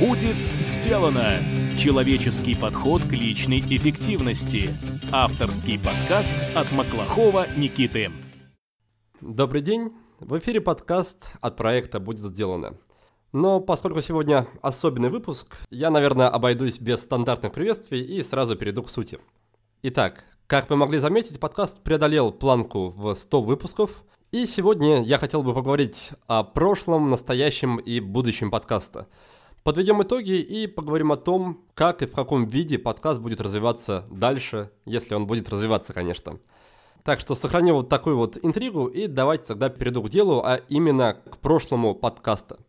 Будет сделано! Человеческий подход к личной эффективности. Авторский подкаст от Маклахова Никиты. Добрый день! В эфире подкаст от проекта «Будет сделано». Но поскольку сегодня особенный выпуск, я, наверное, обойдусь без стандартных приветствий и сразу перейду к сути. Итак, как вы могли заметить, подкаст преодолел планку в 100 выпусков, и сегодня я хотел бы поговорить о прошлом, настоящем и будущем подкаста. Подведем итоги и поговорим о том, как и в каком виде подкаст будет развиваться дальше, если он будет развиваться, конечно. Так что сохраню вот такую вот интригу и давайте тогда перейду к делу, а именно к прошлому подкаста.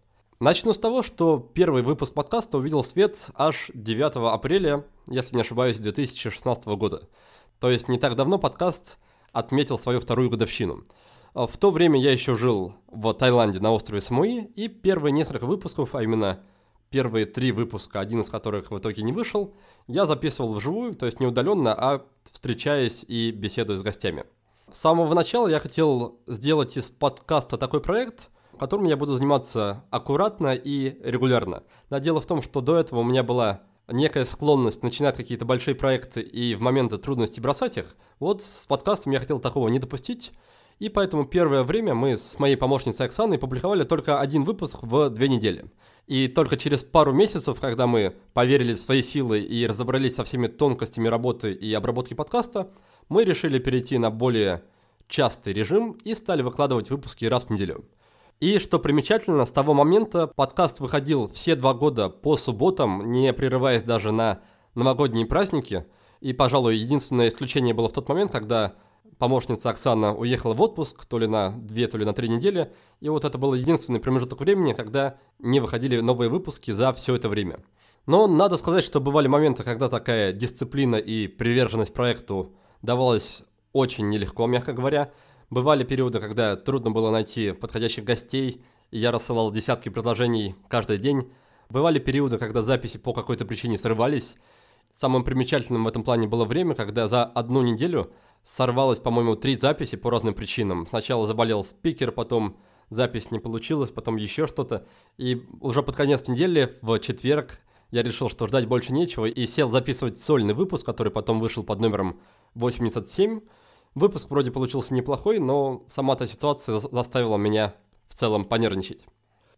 Начну с того, что первый выпуск подкаста увидел свет аж 9 апреля, если не ошибаюсь, 2016 года. То есть не так давно подкаст отметил свою вторую годовщину. В то время я еще жил в Таиланде на острове Самуи, и первые несколько выпусков, а именно первые три выпуска, один из которых в итоге не вышел, я записывал вживую, то есть не удаленно, а встречаясь и беседуя с гостями. С самого начала я хотел сделать из подкаста такой проект – которым я буду заниматься аккуратно и регулярно. Но дело в том, что до этого у меня была некая склонность начинать какие-то большие проекты и в моменты трудностей бросать их. Вот с подкастом я хотел такого не допустить. И поэтому первое время мы с моей помощницей Оксаной публиковали только один выпуск в две недели. И только через пару месяцев, когда мы поверили в свои силы и разобрались со всеми тонкостями работы и обработки подкаста, мы решили перейти на более частый режим и стали выкладывать выпуски раз в неделю. И что примечательно, с того момента подкаст выходил все два года по субботам, не прерываясь даже на новогодние праздники. И, пожалуй, единственное исключение было в тот момент, когда помощница Оксана уехала в отпуск, то ли на две, то ли на три недели. И вот это был единственный промежуток времени, когда не выходили новые выпуски за все это время. Но надо сказать, что бывали моменты, когда такая дисциплина и приверженность проекту давалась очень нелегко, мягко говоря. Бывали периоды, когда трудно было найти подходящих гостей, и я рассылал десятки предложений каждый день. Бывали периоды, когда записи по какой-то причине срывались. Самым примечательным в этом плане было время, когда за одну неделю сорвалось, по-моему, три записи по разным причинам. Сначала заболел спикер, потом запись не получилась, потом еще что-то. И уже под конец недели, в четверг, я решил, что ждать больше нечего, и сел записывать сольный выпуск, который потом вышел под номером 87. Выпуск вроде получился неплохой, но сама эта ситуация заставила меня в целом понервничать.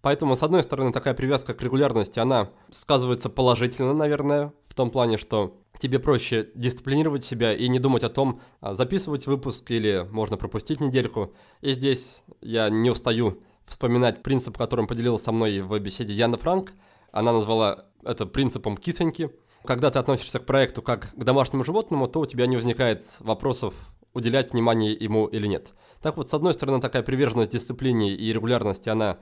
Поэтому, с одной стороны, такая привязка к регулярности, она сказывается положительно, наверное, в том плане, что тебе проще дисциплинировать себя и не думать о том, а, записывать выпуск или можно пропустить недельку. И здесь я не устаю вспоминать принцип, которым поделилась со мной в беседе Яна Франк. Она назвала это принципом кисоньки. Когда ты относишься к проекту как к домашнему животному, то у тебя не возникает вопросов уделять внимание ему или нет. Так вот, с одной стороны, такая приверженность дисциплине и регулярности, она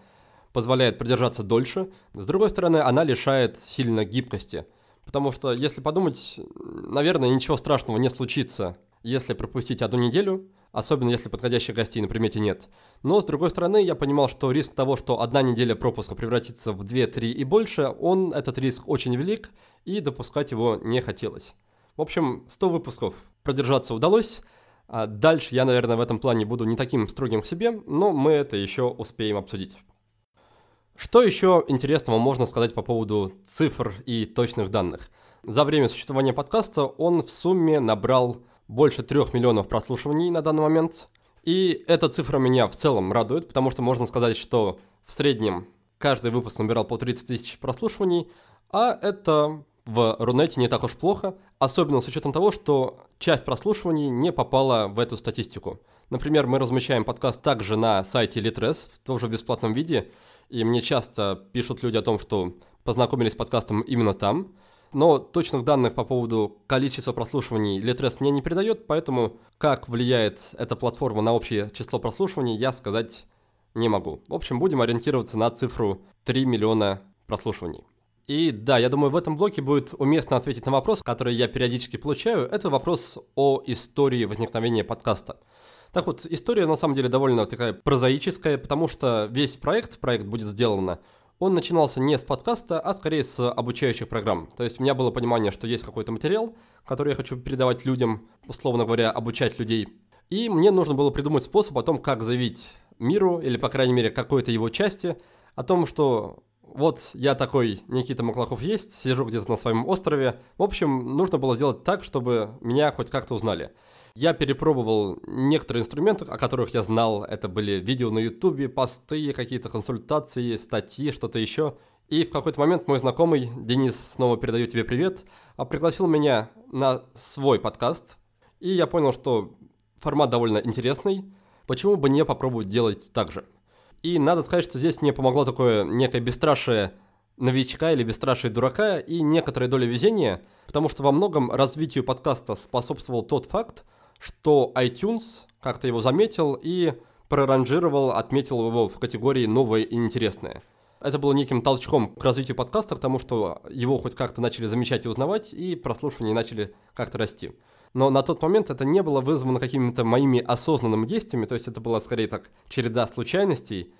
позволяет продержаться дольше, с другой стороны, она лишает сильно гибкости. Потому что, если подумать, наверное, ничего страшного не случится, если пропустить одну неделю, особенно если подходящих гостей на примете нет. Но, с другой стороны, я понимал, что риск того, что одна неделя пропуска превратится в 2-3 и больше, он, этот риск очень велик, и допускать его не хотелось. В общем, 100 выпусков продержаться удалось, а дальше я, наверное, в этом плане буду не таким строгим к себе, но мы это еще успеем обсудить. Что еще интересного можно сказать по поводу цифр и точных данных? За время существования подкаста он в сумме набрал больше трех миллионов прослушиваний на данный момент. И эта цифра меня в целом радует, потому что можно сказать, что в среднем каждый выпуск набирал по 30 тысяч прослушиваний, а это в Рунете не так уж плохо, особенно с учетом того, что часть прослушиваний не попала в эту статистику. Например, мы размещаем подкаст также на сайте Litres, тоже в бесплатном виде, и мне часто пишут люди о том, что познакомились с подкастом именно там, но точных данных по поводу количества прослушиваний Litres мне не передает, поэтому как влияет эта платформа на общее число прослушиваний, я сказать не могу. В общем, будем ориентироваться на цифру 3 миллиона прослушиваний. И да, я думаю, в этом блоке будет уместно ответить на вопрос, который я периодически получаю. Это вопрос о истории возникновения подкаста. Так вот, история на самом деле довольно такая прозаическая, потому что весь проект, проект будет сделано, он начинался не с подкаста, а скорее с обучающих программ. То есть у меня было понимание, что есть какой-то материал, который я хочу передавать людям, условно говоря, обучать людей. И мне нужно было придумать способ о том, как заявить миру, или, по крайней мере, какой-то его части, о том, что вот я такой, Никита Маклахов есть, сижу где-то на своем острове. В общем, нужно было сделать так, чтобы меня хоть как-то узнали. Я перепробовал некоторые инструменты, о которых я знал. Это были видео на ютубе, посты, какие-то консультации, статьи, что-то еще. И в какой-то момент мой знакомый, Денис, снова передаю тебе привет, а, пригласил меня на свой подкаст. И я понял, что формат довольно интересный. Почему бы не попробовать делать так же? И надо сказать, что здесь мне помогло такое некое бесстрашие новичка или бесстрашие дурака и некоторая доля везения, потому что во многом развитию подкаста способствовал тот факт, что iTunes как-то его заметил и проранжировал, отметил его в категории «новое и интересное». Это было неким толчком к развитию подкаста, к тому, что его хоть как-то начали замечать и узнавать, и прослушивания начали как-то расти. Но на тот момент это не было вызвано какими-то моими осознанными действиями, то есть это была скорее так череда случайностей.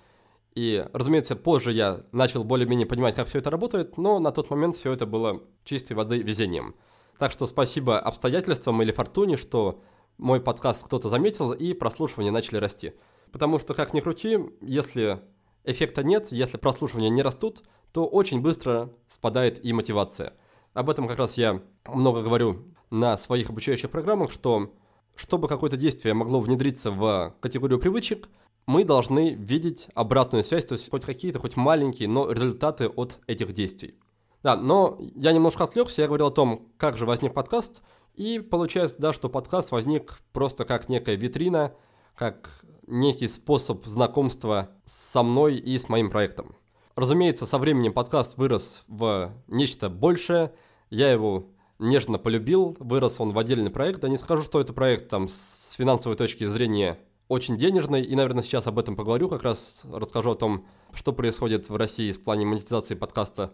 И, разумеется, позже я начал более-менее понимать, как все это работает, но на тот момент все это было чистой воды везением. Так что спасибо обстоятельствам или фортуне, что мой подкаст кто-то заметил и прослушивания начали расти. Потому что, как ни крути, если эффекта нет, если прослушивания не растут, то очень быстро спадает и мотивация. Об этом как раз я много говорю на своих обучающих программах, что чтобы какое-то действие могло внедриться в категорию привычек, мы должны видеть обратную связь, то есть хоть какие-то, хоть маленькие, но результаты от этих действий. Да, но я немножко отвлекся, я говорил о том, как же возник подкаст, и получается, да, что подкаст возник просто как некая витрина, как некий способ знакомства со мной и с моим проектом. Разумеется, со временем подкаст вырос в нечто большее. Я его нежно полюбил, вырос он в отдельный проект. Да не скажу, что это проект там с финансовой точки зрения очень денежный, и, наверное, сейчас об этом поговорю, как раз расскажу о том, что происходит в России в плане монетизации подкаста.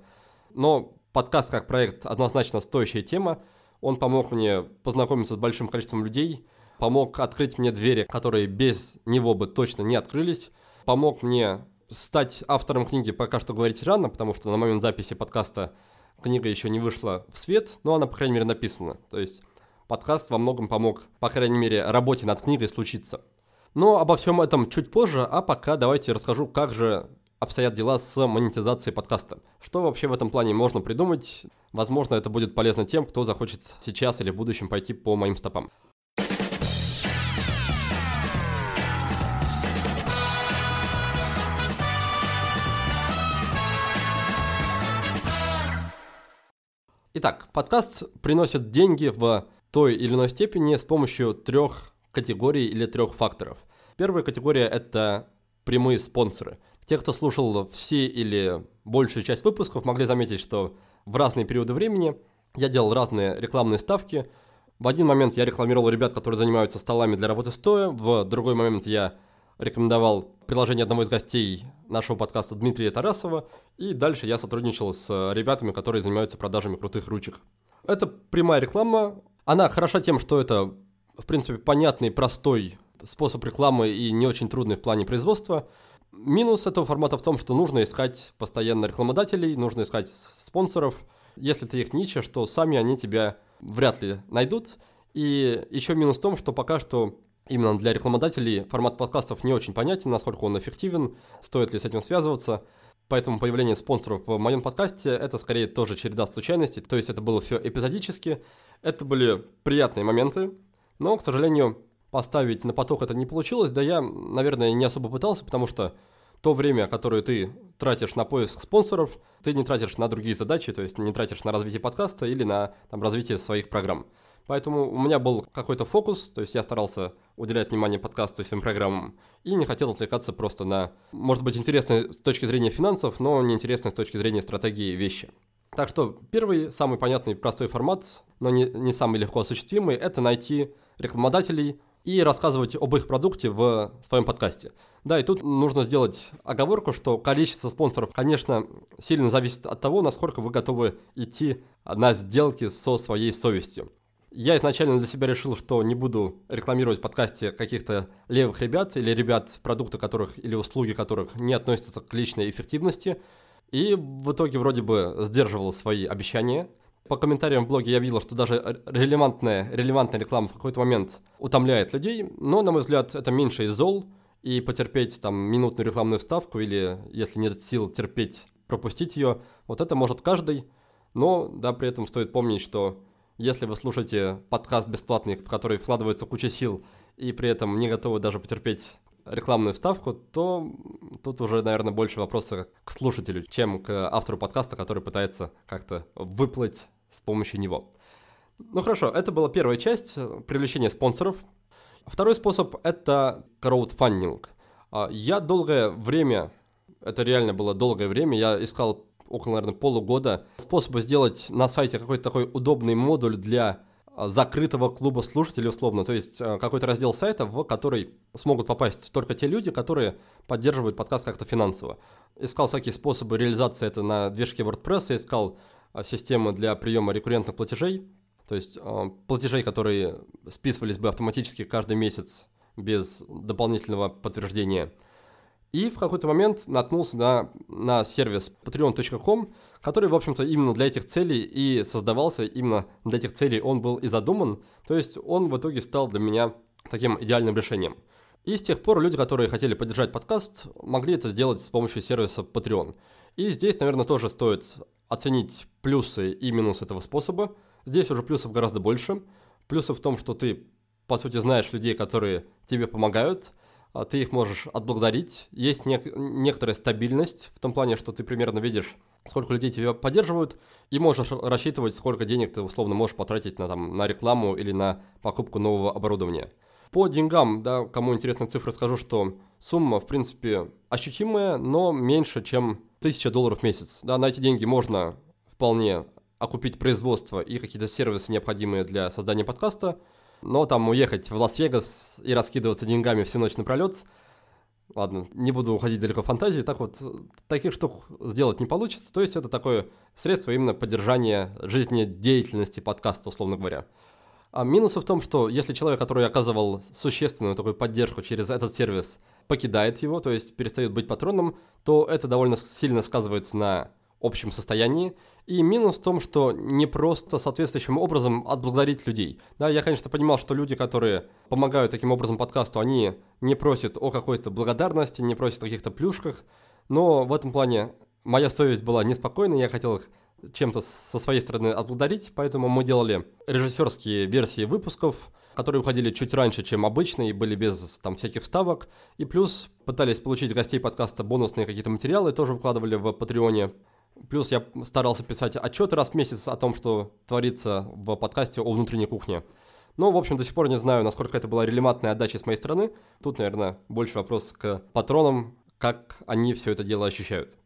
Но подкаст как проект однозначно стоящая тема. Он помог мне познакомиться с большим количеством людей, помог открыть мне двери, которые без него бы точно не открылись, помог мне стать автором книги пока что говорить рано, потому что на момент записи подкаста книга еще не вышла в свет, но она, по крайней мере, написана. То есть подкаст во многом помог, по крайней мере, работе над книгой случиться. Но обо всем этом чуть позже, а пока давайте расскажу, как же обстоят дела с монетизацией подкаста. Что вообще в этом плане можно придумать? Возможно, это будет полезно тем, кто захочет сейчас или в будущем пойти по моим стопам. Итак, подкаст приносит деньги в той или иной степени с помощью трех категорий или трех факторов. Первая категория – это прямые спонсоры. Те, кто слушал все или большую часть выпусков, могли заметить, что в разные периоды времени я делал разные рекламные ставки. В один момент я рекламировал ребят, которые занимаются столами для работы стоя, в другой момент я рекомендовал приложение одного из гостей нашего подкаста Дмитрия Тарасова, и дальше я сотрудничал с ребятами, которые занимаются продажами крутых ручек. Это прямая реклама, она хороша тем, что это, в принципе, понятный, простой способ рекламы и не очень трудный в плане производства. Минус этого формата в том, что нужно искать постоянно рекламодателей, нужно искать спонсоров. Если ты их не ищешь, то сами они тебя вряд ли найдут. И еще минус в том, что пока что именно для рекламодателей формат подкастов не очень понятен, насколько он эффективен, стоит ли с этим связываться. Поэтому появление спонсоров в моем подкасте – это скорее тоже череда случайностей, то есть это было все эпизодически. Это были приятные моменты, но, к сожалению, поставить на поток это не получилось, да я, наверное, не особо пытался, потому что то время, которое ты тратишь на поиск спонсоров, ты не тратишь на другие задачи, то есть не тратишь на развитие подкаста или на там, развитие своих программ. Поэтому у меня был какой-то фокус, то есть я старался уделять внимание подкасту и своим программам, и не хотел отвлекаться просто на, может быть, интересные с точки зрения финансов, но не интересные с точки зрения стратегии вещи. Так что первый, самый понятный, простой формат, но не, не самый легко осуществимый, это найти рекламодателей и рассказывать об их продукте в своем подкасте. Да, и тут нужно сделать оговорку, что количество спонсоров, конечно, сильно зависит от того, насколько вы готовы идти на сделки со своей совестью. Я изначально для себя решил, что не буду рекламировать в подкасте каких-то левых ребят или ребят, продукты которых или услуги которых не относятся к личной эффективности. И в итоге вроде бы сдерживал свои обещания – по комментариям в блоге я видел, что даже релевантная, релевантная реклама в какой-то момент утомляет людей, но, на мой взгляд, это меньше из зол, и потерпеть там минутную рекламную вставку или, если нет сил, терпеть пропустить ее. Вот это может каждый, но, да, при этом стоит помнить, что если вы слушаете подкаст бесплатный, в который вкладывается куча сил, и при этом не готовы даже потерпеть рекламную вставку, то тут уже, наверное, больше вопроса к слушателю, чем к автору подкаста, который пытается как-то выплыть с помощью него. Ну хорошо, это была первая часть, привлечения спонсоров. Второй способ — это краудфандинг. А, я долгое время, это реально было долгое время, я искал около, наверное, полугода способы сделать на сайте какой-то такой удобный модуль для а, закрытого клуба слушателей условно, то есть а, какой-то раздел сайта, в который смогут попасть только те люди, которые поддерживают подкаст как-то финансово. Искал всякие способы реализации это на движке WordPress, искал системы для приема рекуррентных платежей, то есть платежей, которые списывались бы автоматически каждый месяц без дополнительного подтверждения. И в какой-то момент наткнулся на, на сервис patreon.com, который, в общем-то, именно для этих целей и создавался, именно для этих целей он был и задуман. То есть он в итоге стал для меня таким идеальным решением. И с тех пор люди, которые хотели поддержать подкаст, могли это сделать с помощью сервиса Patreon. И здесь, наверное, тоже стоит оценить плюсы и минусы этого способа. Здесь уже плюсов гораздо больше. Плюсов в том, что ты по сути, знаешь людей, которые тебе помогают, ты их можешь отблагодарить. Есть нек- некоторая стабильность в том плане, что ты примерно видишь, сколько людей тебя поддерживают, и можешь рассчитывать, сколько денег ты условно можешь потратить на, там, на рекламу или на покупку нового оборудования. По деньгам, да, кому интересны цифры, скажу, что сумма, в принципе, ощутимая, но меньше, чем 1000 долларов в месяц. Да, на эти деньги можно вполне окупить производство и какие-то сервисы, необходимые для создания подкаста – но там уехать в Лас-Вегас и раскидываться деньгами всю ночь напролет, ладно, не буду уходить далеко в фантазии, так вот, таких штук сделать не получится. То есть это такое средство именно поддержания жизнедеятельности подкаста, условно говоря. А минусы в том, что если человек, который оказывал существенную такую поддержку через этот сервис, покидает его, то есть перестает быть патроном, то это довольно сильно сказывается на общем состоянии. И минус в том, что не просто соответствующим образом отблагодарить людей. Да, я, конечно, понимал, что люди, которые помогают таким образом подкасту, они не просят о какой-то благодарности, не просят о каких-то плюшках, но в этом плане моя совесть была неспокойна, я хотел их чем-то со своей стороны отблагодарить, поэтому мы делали режиссерские версии выпусков, которые уходили чуть раньше, чем обычно, и были без там всяких вставок. И плюс пытались получить гостей подкаста бонусные какие-то материалы, тоже выкладывали в Патреоне. Плюс я старался писать отчеты раз в месяц о том, что творится в подкасте о внутренней кухне. Но, в общем, до сих пор не знаю, насколько это была релевантная отдача с моей стороны. Тут, наверное, больше вопрос к патронам, как они все это дело ощущают.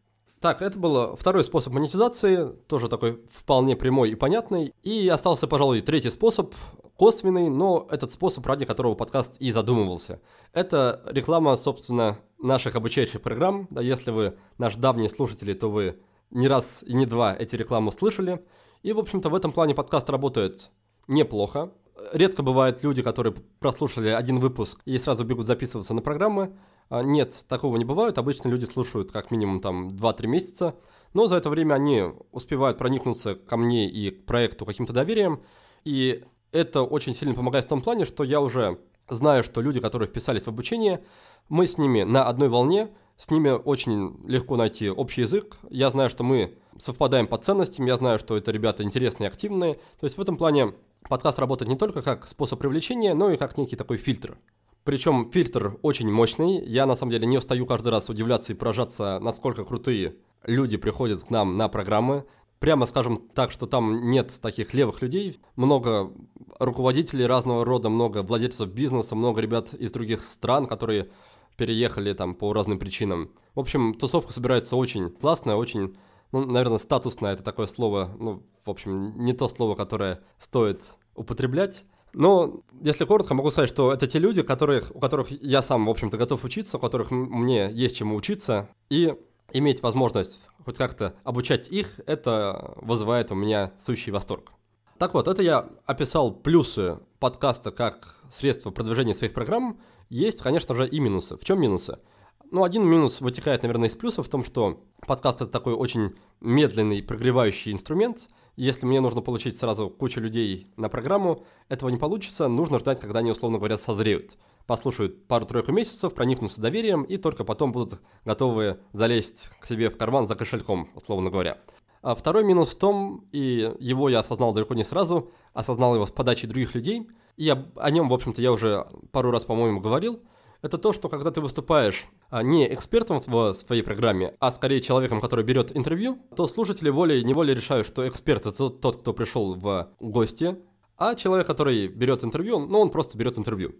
Так, это был второй способ монетизации, тоже такой вполне прямой и понятный. И остался, пожалуй, третий способ, косвенный, но этот способ, ради которого подкаст и задумывался. Это реклама, собственно, наших обучающих программ. Да, если вы наш давний слушатель, то вы не раз и не два эти рекламы слышали. И, в общем-то, в этом плане подкаст работает неплохо. Редко бывают люди, которые прослушали один выпуск и сразу бегут записываться на программы. А, нет, такого не бывает. Обычно люди слушают как минимум там 2-3 месяца. Но за это время они успевают проникнуться ко мне и к проекту каким-то доверием. И это очень сильно помогает в том плане, что я уже знаю, что люди, которые вписались в обучение, мы с ними на одной волне, с ними очень легко найти общий язык. Я знаю, что мы совпадаем по ценностям, я знаю, что это ребята интересные, активные. То есть в этом плане подкаст работает не только как способ привлечения, но и как некий такой фильтр. Причем фильтр очень мощный. Я на самом деле не устаю каждый раз удивляться и поражаться, насколько крутые люди приходят к нам на программы. Прямо скажем так, что там нет таких левых людей. Много руководителей разного рода, много владельцев бизнеса, много ребят из других стран, которые переехали там по разным причинам. В общем, тусовка собирается очень классная, очень, ну, наверное, статусная, это такое слово, ну, в общем, не то слово, которое стоит употреблять. Но, если коротко, могу сказать, что это те люди, которых, у которых я сам, в общем-то, готов учиться, у которых мне есть чему учиться, и иметь возможность хоть как-то обучать их, это вызывает у меня сущий восторг. Так вот, это я описал плюсы подкаста как средство продвижения своих программ. Есть, конечно же, и минусы. В чем минусы? Ну, один минус вытекает, наверное, из плюсов в том, что подкаст это такой очень медленный, прогревающий инструмент. Если мне нужно получить сразу кучу людей на программу, этого не получится, нужно ждать, когда они, условно говоря, созреют. послушают пару-тройку месяцев, проникнутся доверием и только потом будут готовы залезть к себе в карман за кошельком, условно говоря. А второй минус в том, и его я осознал далеко не сразу, осознал его с подачи других людей, и я, о нем, в общем-то, я уже пару раз, по-моему, говорил, это то, что когда ты выступаешь а, не экспертом в своей программе, а скорее человеком, который берет интервью, то слушатели волей-неволей решают, что эксперт это тот, кто пришел в гости, а человек, который берет интервью, ну, он просто берет интервью.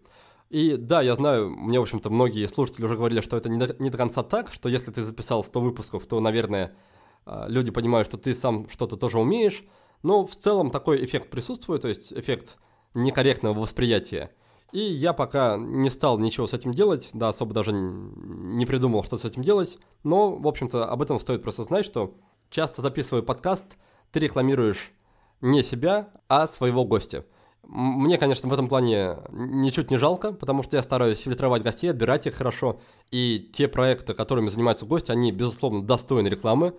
И да, я знаю, мне, в общем-то, многие слушатели уже говорили, что это не до, не до конца так, что если ты записал 100 выпусков, то, наверное, а, люди понимают, что ты сам что-то тоже умеешь. Но в целом такой эффект присутствует, то есть эффект некорректного восприятия. И я пока не стал ничего с этим делать, да, особо даже не придумал, что с этим делать. Но, в общем-то, об этом стоит просто знать, что часто записывая подкаст, ты рекламируешь не себя, а своего гостя. Мне, конечно, в этом плане ничуть не жалко, потому что я стараюсь фильтровать гостей, отбирать их хорошо. И те проекты, которыми занимаются гости, они, безусловно, достойны рекламы.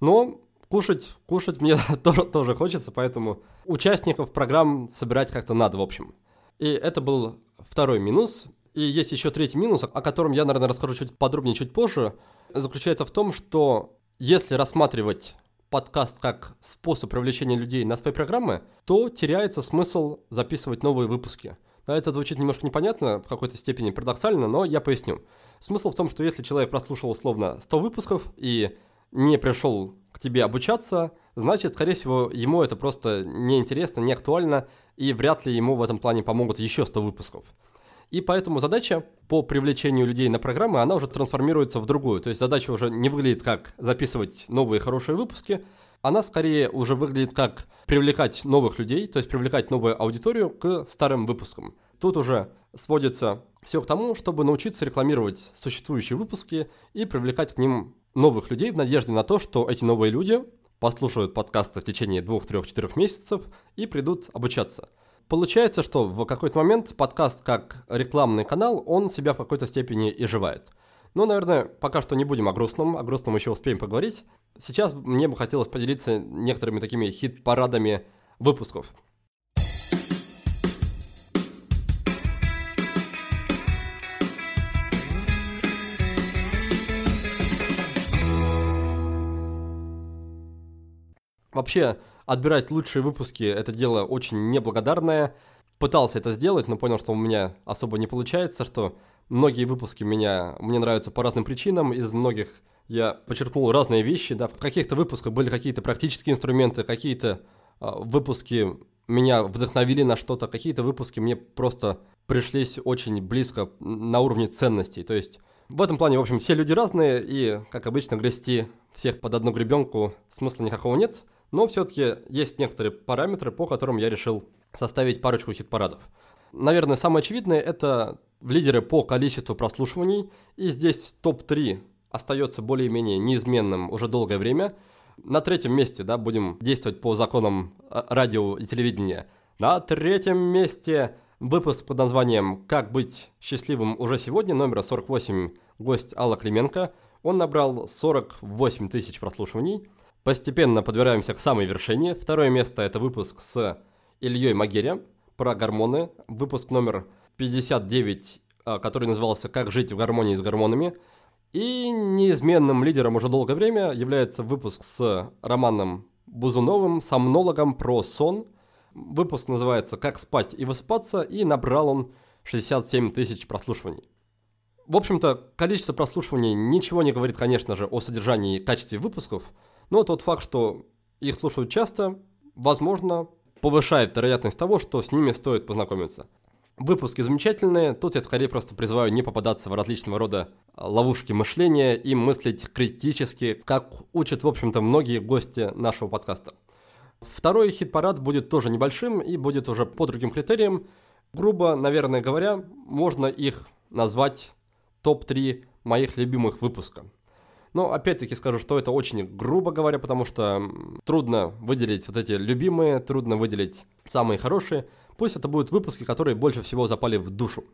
Но кушать, кушать мне тоже, тоже хочется, поэтому участников программ собирать как-то надо, в общем. И это был второй минус. И есть еще третий минус, о котором я, наверное, расскажу чуть подробнее чуть позже. Заключается в том, что если рассматривать подкаст как способ привлечения людей на свои программы, то теряется смысл записывать новые выпуски. Да, это звучит немножко непонятно, в какой-то степени парадоксально, но я поясню. Смысл в том, что если человек прослушал условно 100 выпусков и не пришел к тебе обучаться, значит, скорее всего, ему это просто неинтересно, не актуально, и вряд ли ему в этом плане помогут еще 100 выпусков. И поэтому задача по привлечению людей на программы, она уже трансформируется в другую. То есть задача уже не выглядит как записывать новые хорошие выпуски, она скорее уже выглядит как привлекать новых людей, то есть привлекать новую аудиторию к старым выпускам. Тут уже сводится все к тому, чтобы научиться рекламировать существующие выпуски и привлекать к ним новых людей в надежде на то, что эти новые люди послушают подкасты в течение двух, трех, четырех месяцев и придут обучаться. Получается, что в какой-то момент подкаст как рекламный канал, он себя в какой-то степени и живает. Ну, наверное, пока что не будем о грустном, о грустном еще успеем поговорить. Сейчас мне бы хотелось поделиться некоторыми такими хит-парадами выпусков. Вообще, отбирать лучшие выпуски – это дело очень неблагодарное. Пытался это сделать, но понял, что у меня особо не получается, что многие выпуски меня, мне нравятся по разным причинам. Из многих я подчеркнул разные вещи. Да. В каких-то выпусках были какие-то практические инструменты, какие-то э, выпуски меня вдохновили на что-то, какие-то выпуски мне просто пришлись очень близко на уровне ценностей. То есть в этом плане, в общем, все люди разные, и, как обычно, грести всех под одну гребенку смысла никакого нет – но все-таки есть некоторые параметры, по которым я решил составить парочку хит-парадов. Наверное, самое очевидное – это лидеры по количеству прослушиваний, и здесь топ-3 остается более-менее неизменным уже долгое время. На третьем месте, да, будем действовать по законам э, радио и телевидения. На третьем месте выпуск под названием «Как быть счастливым уже сегодня» номера 48, гость Алла Клименко. Он набрал 48 тысяч прослушиваний. Постепенно подбираемся к самой вершине. Второе место это выпуск с Ильей Магеря про гормоны. Выпуск номер 59, а, который назывался «Как жить в гармонии с гормонами». И неизменным лидером уже долгое время является выпуск с Романом Бузуновым, сомнологом про сон. Выпуск называется «Как спать и высыпаться», и набрал он 67 тысяч прослушиваний. В общем-то, количество прослушиваний ничего не говорит, конечно же, о содержании и качестве выпусков – но тот факт, что их слушают часто, возможно, повышает вероятность того, что с ними стоит познакомиться. Выпуски замечательные, тут я скорее просто призываю не попадаться в различного рода ловушки мышления и мыслить критически, как учат, в общем-то, многие гости нашего подкаста. Второй хит-парад будет тоже небольшим и будет уже по другим критериям. Грубо, наверное говоря, можно их назвать топ-3 моих любимых выпуска. Но опять-таки скажу, что это очень грубо говоря, потому что трудно выделить вот эти любимые, трудно выделить самые хорошие. Пусть это будут выпуски, которые больше всего запали в душу.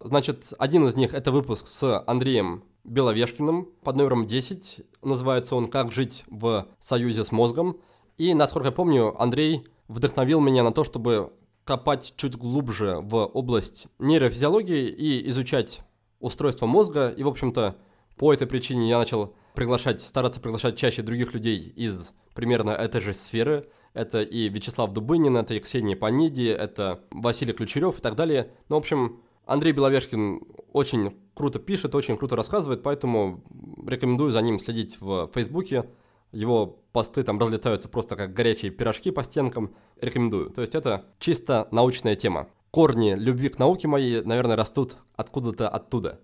Значит, один из них это выпуск с Андреем Беловешкиным под номером 10. Называется он «Как жить в союзе с мозгом». И, насколько я помню, Андрей вдохновил меня на то, чтобы копать чуть глубже в область нейрофизиологии и изучать устройство мозга. И, в общем-то, по этой причине я начал приглашать, стараться приглашать чаще других людей из примерно этой же сферы. Это и Вячеслав Дубынин, это и Ксения Паниди, это Василий Ключерев и так далее. Ну, в общем, Андрей Беловешкин очень круто пишет, очень круто рассказывает, поэтому рекомендую за ним следить в Фейсбуке. Его посты там разлетаются просто как горячие пирожки по стенкам. Рекомендую. То есть это чисто научная тема. Корни любви к науке моей, наверное, растут откуда-то оттуда.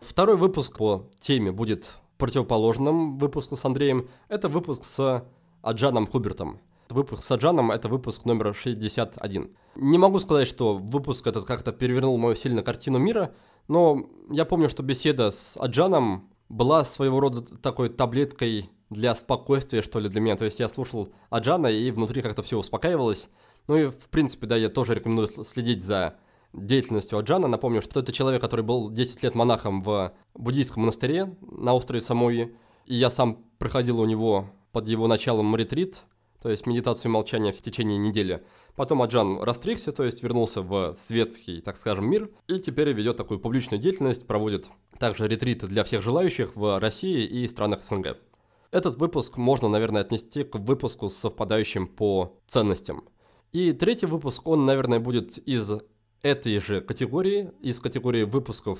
Второй выпуск по теме будет противоположным выпуску с Андреем. Это выпуск с Аджаном Хубертом. Выпуск с Аджаном – это выпуск номер 61. Не могу сказать, что выпуск этот как-то перевернул мою сильно картину мира, но я помню, что беседа с Аджаном была своего рода такой таблеткой для спокойствия, что ли, для меня. То есть я слушал Аджана, и внутри как-то все успокаивалось. Ну и, в принципе, да, я тоже рекомендую следить за деятельностью Аджана. Напомню, что это человек, который был 10 лет монахом в буддийском монастыре на острове Самуи. И я сам проходил у него под его началом ретрит, то есть медитацию молчания в течение недели. Потом Аджан растригся, то есть вернулся в светский, так скажем, мир, и теперь ведет такую публичную деятельность, проводит также ретриты для всех желающих в России и странах СНГ. Этот выпуск можно, наверное, отнести к выпуску с совпадающим по ценностям. И третий выпуск, он, наверное, будет из этой же категории, из категории выпусков,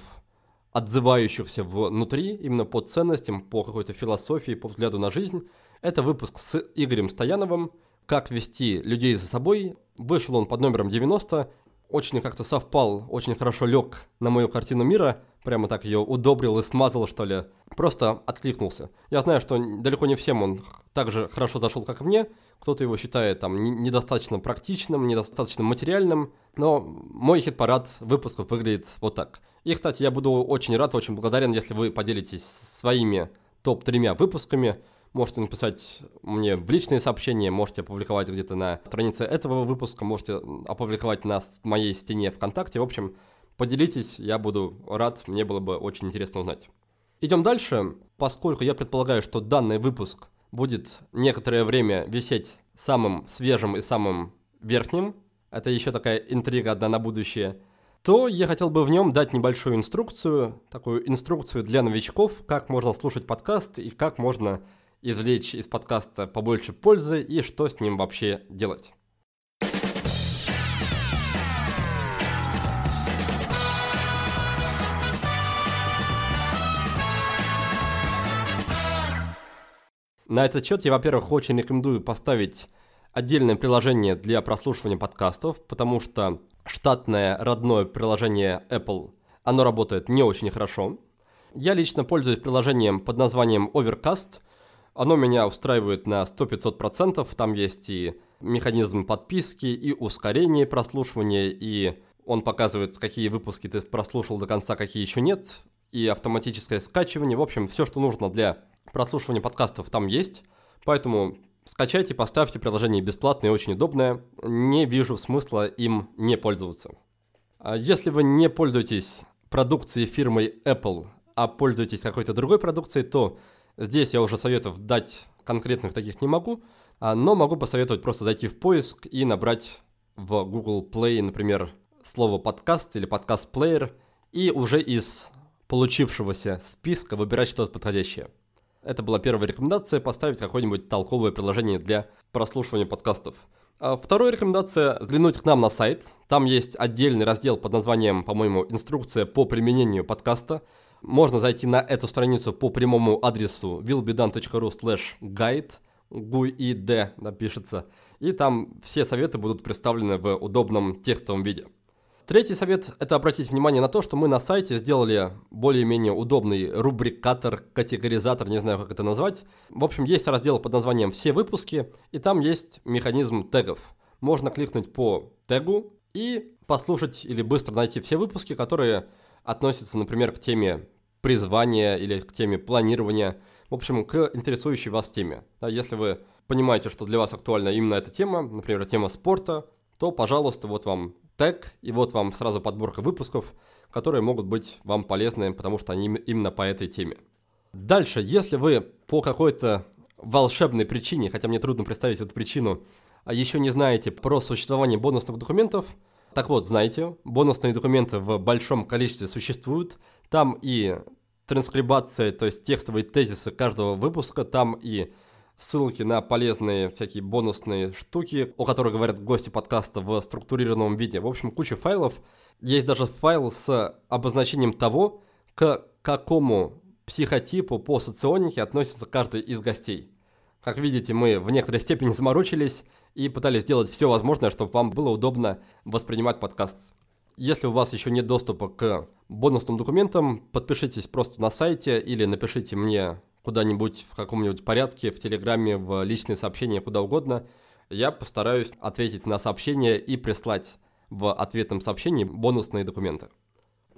отзывающихся внутри, именно по ценностям, по какой-то философии, по взгляду на жизнь. Это выпуск с Игорем Стояновым «Как вести людей за собой». Вышел он под номером 90, очень как-то совпал, очень хорошо лег на мою картину мира, прямо так ее удобрил и смазал, что ли. Просто откликнулся. Я знаю, что далеко не всем он так же хорошо зашел, как мне. Кто-то его считает там недостаточно практичным, недостаточно материальным. Но мой хит-парад выпусков выглядит вот так. И, кстати, я буду очень рад, очень благодарен, если вы поделитесь своими топ-тремя выпусками. Можете написать мне в личные сообщения, можете опубликовать где-то на странице этого выпуска, можете опубликовать на моей стене ВКонтакте. В общем, поделитесь, я буду рад, мне было бы очень интересно узнать. Идем дальше. Поскольку я предполагаю, что данный выпуск будет некоторое время висеть самым свежим и самым верхним, это еще такая интрига одна на будущее, то я хотел бы в нем дать небольшую инструкцию, такую инструкцию для новичков, как можно слушать подкаст и как можно извлечь из подкаста побольше пользы и что с ним вообще делать. На этот счет я, во-первых, очень рекомендую поставить отдельное приложение для прослушивания подкастов, потому что штатное родное приложение Apple, оно работает не очень хорошо. Я лично пользуюсь приложением под названием Overcast – оно меня устраивает на 100-500%. Там есть и механизм подписки, и ускорение прослушивания, и он показывает, какие выпуски ты прослушал до конца, какие еще нет, и автоматическое скачивание. В общем, все, что нужно для прослушивания подкастов там есть. Поэтому скачайте, поставьте приложение бесплатное очень удобное. Не вижу смысла им не пользоваться. А если вы не пользуетесь продукцией фирмы Apple, а пользуетесь какой-то другой продукцией, то Здесь я уже советов дать конкретных таких не могу, а, но могу посоветовать просто зайти в поиск и набрать в Google Play, например, слово подкаст или подкаст-плеер, и уже из получившегося списка выбирать что-то подходящее. Это была первая рекомендация, поставить какое-нибудь толковое приложение для прослушивания подкастов. А вторая рекомендация – взглянуть к нам на сайт. Там есть отдельный раздел под назваем, по-моему, «Инструкция по применению подкаста». Можно зайти на эту страницу по прямому адресу willbedan.ru slash guide, GUID напишется, и там все советы будут представлены в удобном текстовом виде. Третий совет – это обратить внимание на то, что мы на сайте сделали более-менее удобный рубрикатор, категоризатор, не знаю, как это назвать. В общем, есть раздел под названием «Все выпуски», и там есть механизм тегов. Можно кликнуть по тегу и послушать или быстро найти все выпуски, которые относится, например, к теме призвания или к теме планирования, в общем, к интересующей вас теме. Да, если вы понимаете, что для вас актуальна именно эта тема, например, тема спорта, то, пожалуйста, вот вам тег, и вот вам сразу подборка выпусков, которые могут быть вам полезны, потому что они именно по этой теме. Дальше, если вы по какой-то волшебной причине, хотя мне трудно представить эту причину, а еще не знаете про существование бонусных документов, так вот, знаете, бонусные документы в большом количестве существуют. Там и транскрибация, то есть текстовые тезисы каждого выпуска, там и ссылки на полезные всякие бонусные штуки, о которых говорят гости подкаста в структурированном виде. В общем, куча файлов. Есть даже файл с обозначением того, к какому психотипу по соционике относится каждый из гостей. Как видите, мы в некоторой степени заморочились и пытались сделать все возможное, чтобы вам было удобно воспринимать подкаст. Если у вас еще нет доступа к бонусным документам, подпишитесь просто на сайте или напишите мне куда-нибудь в каком-нибудь порядке, в Телеграме, в личные сообщения, куда угодно, я постараюсь ответить на сообщение и прислать в ответном сообщении бонусные документы.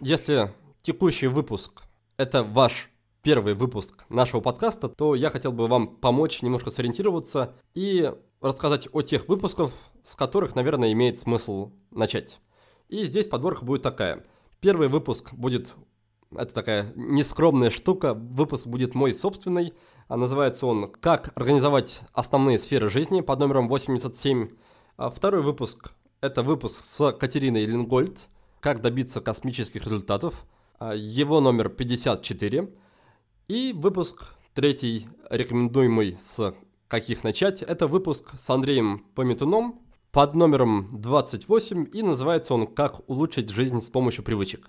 Если текущий выпуск – это ваш первый выпуск нашего подкаста, то я хотел бы вам помочь немножко сориентироваться и рассказать о тех выпусках, с которых, наверное, имеет смысл начать. И здесь подборка будет такая. Первый выпуск будет это такая нескромная штука. Выпуск будет мой собственный. А называется он «Как организовать основные сферы жизни» под номером 87. А второй выпуск – это выпуск с Катериной Лингольд «Как добиться космических результатов». А его номер 54. И выпуск третий, рекомендуемый с каких начать, это выпуск с Андреем Пометуном под номером 28, и называется он «Как улучшить жизнь с помощью привычек».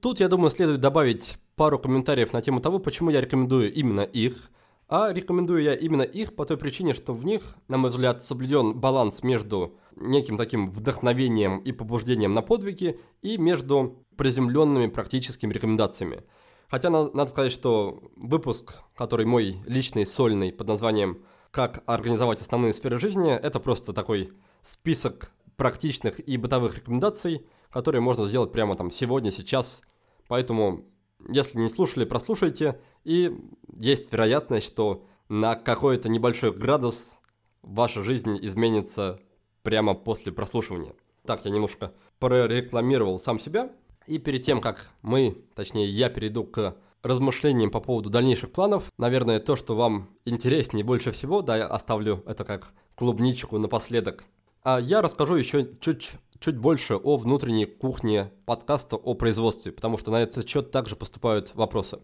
Тут, я думаю, следует добавить пару комментариев на тему того, почему я рекомендую именно их. А рекомендую я именно их по той причине, что в них, на мой взгляд, соблюден баланс между неким таким вдохновением и побуждением на подвиги и между приземленными практическими рекомендациями. Хотя надо сказать, что выпуск, который мой личный, сольный, под названием «Как организовать основные сферы жизни», это просто такой список практичных и бытовых рекомендаций, которые можно сделать прямо там сегодня, сейчас. Поэтому, если не слушали, прослушайте. И есть вероятность, что на какой-то небольшой градус ваша жизнь изменится прямо после прослушивания. Так, я немножко прорекламировал сам себя. И перед тем, как мы, точнее я перейду к размышлениям по поводу дальнейших планов, наверное, то, что вам интереснее больше всего, да, я оставлю это как клубничку напоследок. А я расскажу еще чуть чуть больше о внутренней кухне подкаста о производстве, потому что на этот счет также поступают вопросы.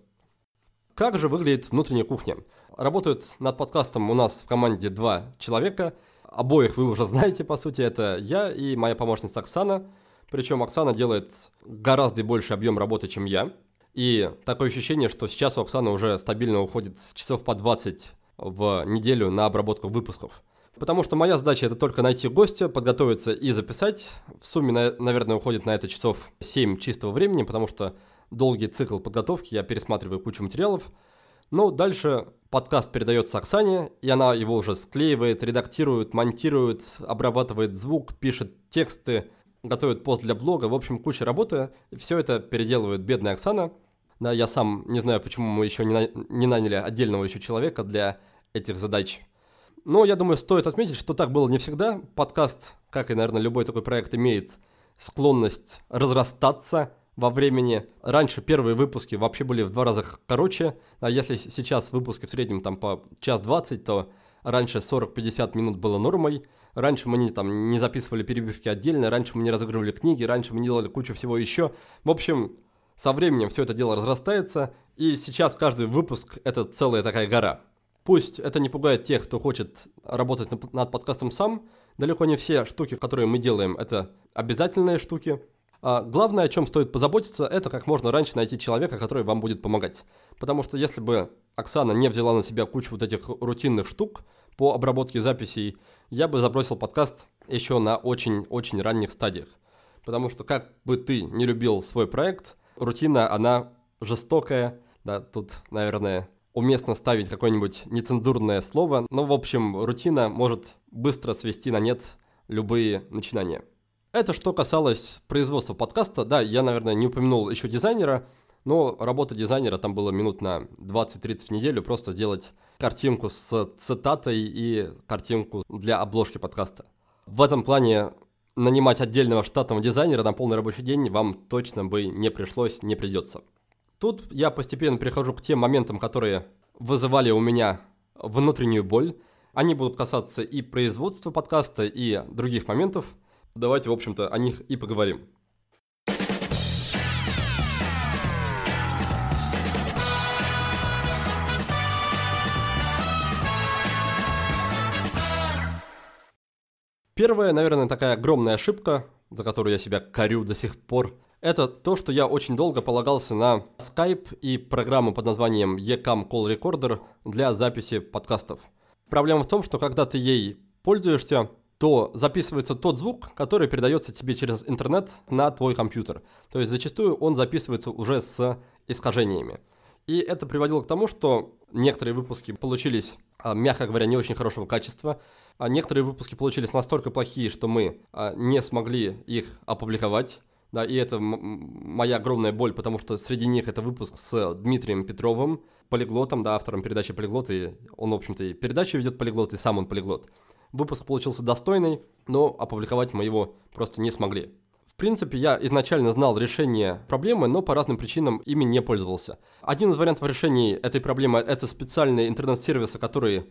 Как же выглядит внутренняя кухня? Работают над подкастом у нас в команде два человека. Обоих вы уже знаете, по сути, это я и моя помощница Оксана. Причем Оксана делает гораздо больше объем работы, чем я. И такое ощущение, что сейчас у Оксаны уже стабильно уходит часов по 20 в неделю на обработку выпусков. Потому что моя задача это только найти гостя, подготовиться и записать. В сумме, наверное, уходит на это часов 7 чистого времени, потому что долгий цикл подготовки, я пересматриваю кучу материалов. Но дальше подкаст передается Оксане, и она его уже склеивает, редактирует, монтирует, обрабатывает звук, пишет тексты, готовит пост для блога. В общем, куча работы. Все это переделывает бедная Оксана. Да, я сам не знаю, почему мы еще не, на... не наняли отдельного еще человека для этих задач. Но я думаю, стоит отметить, что так было не всегда. Подкаст, как и, наверное, любой такой проект, имеет склонность разрастаться во времени. Раньше первые выпуски вообще были в два раза короче, а если сейчас выпуски в среднем там по час двадцать, то раньше 40-50 минут было нормой. Раньше мы не, там, не записывали перебивки отдельно, раньше мы не разыгрывали книги, раньше мы не делали кучу всего еще. В общем, со временем все это дело разрастается, и сейчас каждый выпуск – это целая такая гора. Пусть это не пугает тех, кто хочет работать над подкастом сам. Далеко не все штуки, которые мы делаем, это обязательные штуки. А главное, о чем стоит позаботиться, это как можно раньше найти человека, который вам будет помогать. Потому что если бы Оксана не взяла на себя кучу вот этих рутинных штук по обработке записей, я бы забросил подкаст еще на очень-очень ранних стадиях. Потому что как бы ты не любил свой проект, рутина, она жестокая. Да, тут, наверное, уместно ставить какое-нибудь нецензурное слово, но, в общем, рутина может быстро свести на нет любые начинания. Это что касалось производства подкаста. Да, я, наверное, не упомянул еще дизайнера, но работа дизайнера там было минут на 20-30 в неделю, просто сделать картинку с цитатой и картинку для обложки подкаста. В этом плане нанимать отдельного штатного дизайнера на полный рабочий день вам точно бы не пришлось, не придется. Тут я постепенно перехожу к тем моментам, которые вызывали у меня внутреннюю боль. Они будут касаться и производства подкаста, и других моментов. Давайте, в общем-то, о них и поговорим. Первая, наверное, такая огромная ошибка, за которую я себя корю до сих пор, это то, что я очень долго полагался на Skype и программу под названием Ecam Call Recorder для записи подкастов. Проблема в том, что когда ты ей пользуешься, то записывается тот звук, который передается тебе через интернет на твой компьютер. То есть зачастую он записывается уже с искажениями. И это приводило к тому, что некоторые выпуски получились, а, мягко говоря, не очень хорошего качества, а некоторые выпуски получились настолько плохие, что мы а, не смогли их опубликовать. Да, и это моя огромная боль, потому что среди них это выпуск с Дмитрием Петровым, полиглотом, да, автором передачи «Полиглот», и он, в общем-то, и передачу ведет «Полиглот», и сам он полиглот. Выпуск получился достойный, но опубликовать мы его просто не смогли. В принципе, я изначально знал решение проблемы, но по разным причинам ими не пользовался. Один из вариантов решения этой проблемы – это специальные интернет-сервисы, которые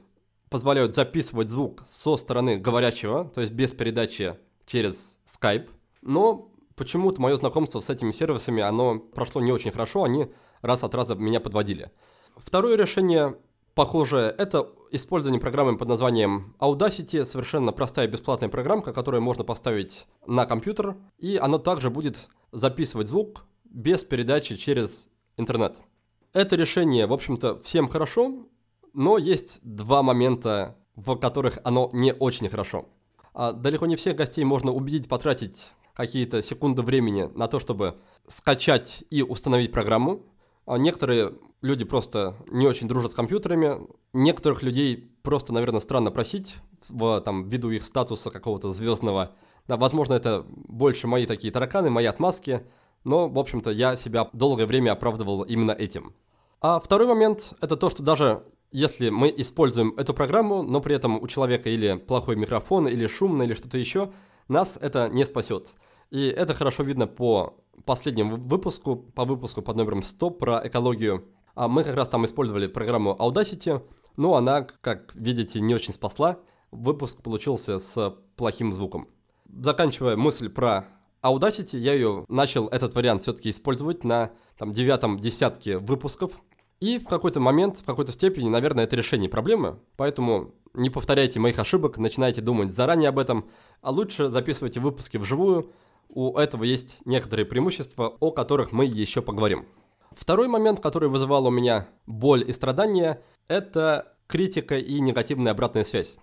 позволяют записывать звук со стороны говорящего, то есть без передачи через Skype. Но почему-то мое знакомство с этими сервисами, оно прошло не очень хорошо, они раз от раза меня подводили. Второе решение похожее – это использование программы под названием Audacity, совершенно простая бесплатная программка, которую можно поставить на компьютер, и она также будет записывать звук без передачи через интернет. Это решение, в общем-то, всем хорошо, но есть два момента, в которых оно не очень хорошо. А далеко не всех гостей можно убедить потратить какие-то секунды времени на то, чтобы скачать и установить программу. А некоторые люди просто не очень дружат с компьютерами. Некоторых людей просто, наверное, странно просить, в, там, ввиду их статуса какого-то звездного. Да, возможно, это больше мои такие тараканы, мои отмазки, но, в общем-то, я себя долгое время оправдывал именно этим. А второй момент – это то, что даже если мы используем эту программу, но при этом у человека или плохой микрофон, или шумно, или что-то еще, нас это не спасет. И это хорошо видно по последнему выпуску, по выпуску под номером 100 про экологию. А мы как раз там использовали программу Audacity, но она, как видите, не очень спасла. Выпуск получился с плохим звуком. Заканчивая мысль про Audacity, я ее начал, этот вариант все-таки использовать на там, девятом десятке выпусков. И в какой-то момент, в какой-то степени, наверное, это решение проблемы. Поэтому не повторяйте моих ошибок, начинайте думать заранее об этом, а лучше записывайте выпуски вживую, у этого есть некоторые преимущества, о которых мы еще поговорим. Второй момент, который вызывал у меня боль и страдания, это критика и негативная обратная связь.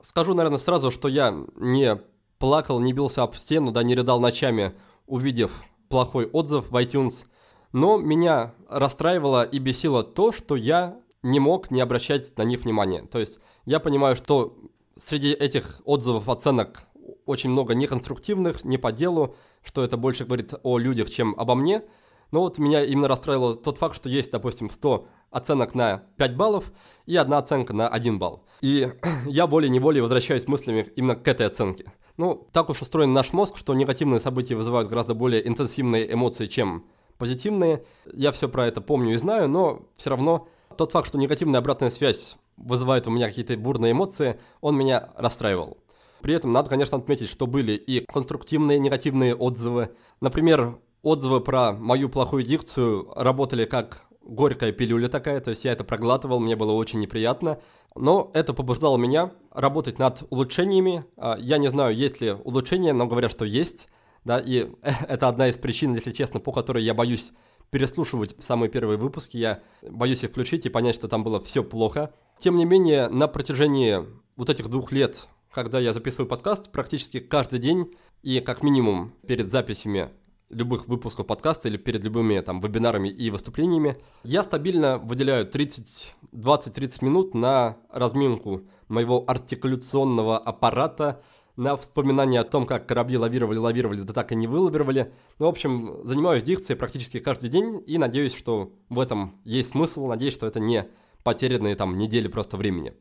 Скажу, наверное, сразу, что я не плакал, не бился об стену, да не рыдал ночами, увидев плохой отзыв в iTunes, но меня расстраивало и бесило то, что я не мог не обращать на них внимания. То есть я понимаю, что среди этих отзывов, оценок очень много неконструктивных, не по делу, что это больше говорит о людях, чем обо мне. Но вот меня именно расстраивал тот факт, что есть, допустим, 100 оценок на 5 баллов и одна оценка на 1 балл. И я волей-неволей возвращаюсь мыслями именно к этой оценке. Ну, так уж устроен наш мозг, что негативные события вызывают гораздо более интенсивные эмоции, чем позитивные. Я все про это помню и знаю, но все равно тот факт, что негативная обратная связь вызывает у меня какие-то бурные эмоции, он меня расстраивал. При этом надо, конечно, отметить, что были и конструктивные негативные отзывы. Например, отзывы про мою плохую дикцию работали как горькая пилюля такая, то есть я это проглатывал, мне было очень неприятно. Но это побуждало меня работать над улучшениями. А, я не знаю, есть ли улучшения, но говорят, что есть. Да, и это одна из причин, если честно, по которой я боюсь переслушивать самые первые выпуски. Я боюсь их включить и понять, что там было все плохо. Тем не менее, на протяжении вот этих двух лет когда я записываю подкаст практически каждый день и как минимум перед записями любых выпусков подкаста или перед любыми там вебинарами и выступлениями, я стабильно выделяю 30, 20-30 минут на разминку моего артикуляционного аппарата, на вспоминание о том, как корабли лавировали, лавировали, да так и не вылавировали. Ну, в общем, занимаюсь дикцией практически каждый день и надеюсь, что в этом есть смысл, надеюсь, что это не потерянные там недели просто времени.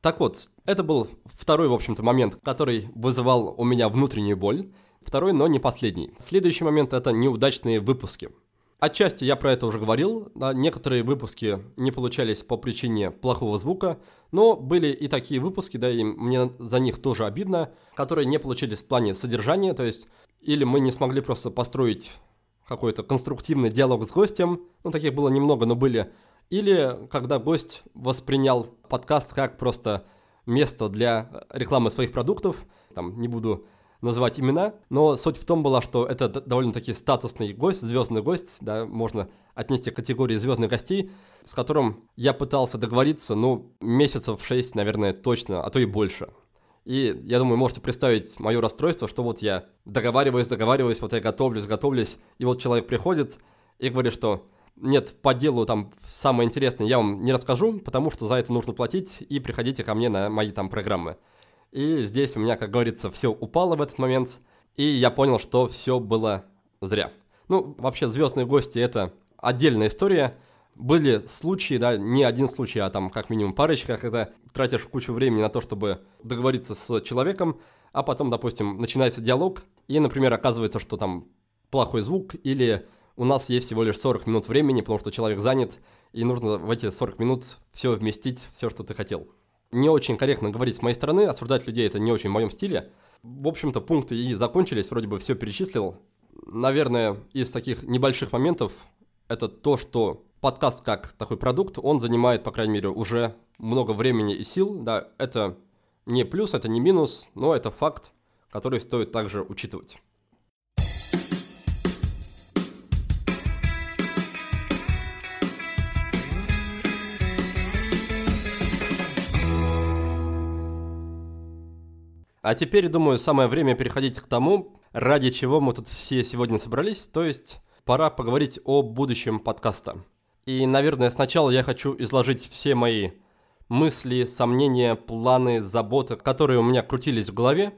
Так вот, это был второй, в общем-то, момент, который вызывал у меня внутреннюю боль. Второй, но не последний. Следующий момент – это неудачные выпуски. Отчасти я про это уже говорил, да, некоторые выпуски не получались по причине плохого звука, но были и такие выпуски, да, и мне за них тоже обидно, которые не получились в плане содержания, то есть или мы не смогли просто построить какой-то конструктивный диалог с гостем, ну таких было немного, но были, или когда гость воспринял подкаст как просто место для рекламы своих продуктов, там не буду называть имена, но суть в том была, что это довольно-таки статусный гость, звездный гость, да, можно отнести к категории звездных гостей, с которым я пытался договориться, ну, месяцев 6, наверное, точно, а то и больше. И я думаю, можете представить мое расстройство, что вот я договариваюсь, договариваюсь, вот я готовлюсь, готовлюсь, и вот человек приходит и говорит, что нет, по делу там самое интересное я вам не расскажу, потому что за это нужно платить, и приходите ко мне на мои там программы. И здесь у меня, как говорится, все упало в этот момент, и я понял, что все было зря. Ну, вообще, звездные гости это отдельная история. Были случаи, да, не один случай, а там как минимум парочка, когда тратишь кучу времени на то, чтобы договориться с человеком, а потом, допустим, начинается диалог, и, например, оказывается, что там плохой звук, или у нас есть всего лишь 40 минут времени, потому что человек занят, и нужно в эти 40 минут все вместить, все, что ты хотел не очень корректно говорить с моей стороны, осуждать людей это не очень в моем стиле. В общем-то, пункты и закончились, вроде бы все перечислил. Наверное, из таких небольших моментов это то, что подкаст как такой продукт, он занимает, по крайней мере, уже много времени и сил. Да, это не плюс, это не минус, но это факт, который стоит также учитывать. А теперь, думаю, самое время переходить к тому, ради чего мы тут все сегодня собрались, то есть пора поговорить о будущем подкаста. И, наверное, сначала я хочу изложить все мои мысли, сомнения, планы, заботы, которые у меня крутились в голове,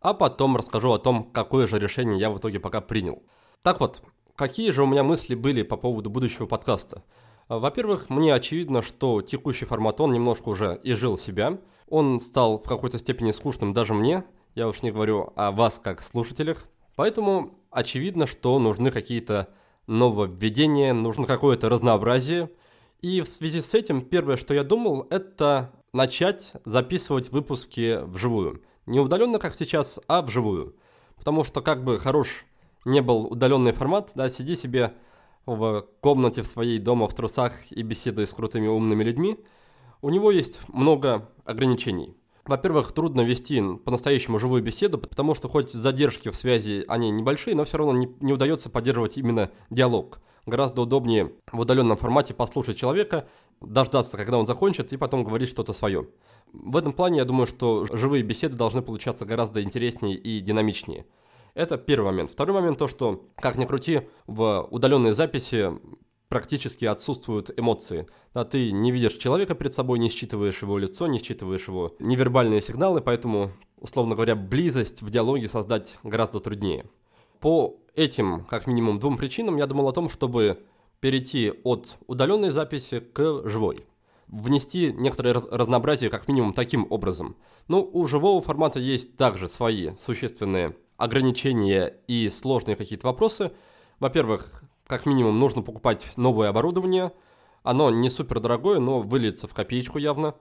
а потом расскажу о том, какое же решение я в итоге пока принял. Так вот, какие же у меня мысли были по поводу будущего подкаста? Во-первых, мне очевидно, что текущий формат, он немножко уже изжил себя – он стал в какой-то степени скучным даже мне, я уж не говорю о вас как слушателях. Поэтому очевидно, что нужны какие-то нововведения, нужно какое-то разнообразие. И в связи с этим первое, что я думал, это начать записывать выпуски вживую. Не удаленно, как сейчас, а вживую. Потому что как бы хорош не был удаленный формат, да, сиди себе в комнате в своей дома в трусах и беседуй с крутыми умными людьми – у него есть много ограничений. Во-первых, трудно вести по-настоящему живую беседу, потому что хоть задержки в связи, они небольшие, но все равно не, не удается поддерживать именно диалог. Гораздо удобнее в удаленном формате послушать человека, дождаться, когда он закончит, и потом говорить что-то свое. В этом плане я думаю, что живые беседы должны получаться гораздо интереснее и динамичнее. Это первый момент. Второй момент то, что, как ни крути, в удаленной записи практически отсутствуют эмоции. Да, ты не видишь человека перед собой, не считываешь его лицо, не считываешь его невербальные сигналы, поэтому, условно говоря, близость в диалоге создать гораздо труднее. По этим, как минимум, двум причинам я думал о том, чтобы перейти от удаленной записи к живой. Внести некоторое разнообразие как минимум таким образом. Но у живого формата есть также свои существенные ограничения и сложные какие-то вопросы. Во-первых, как минимум нужно покупать новое оборудование. Оно не супер дорогое, но выльется в копеечку явно.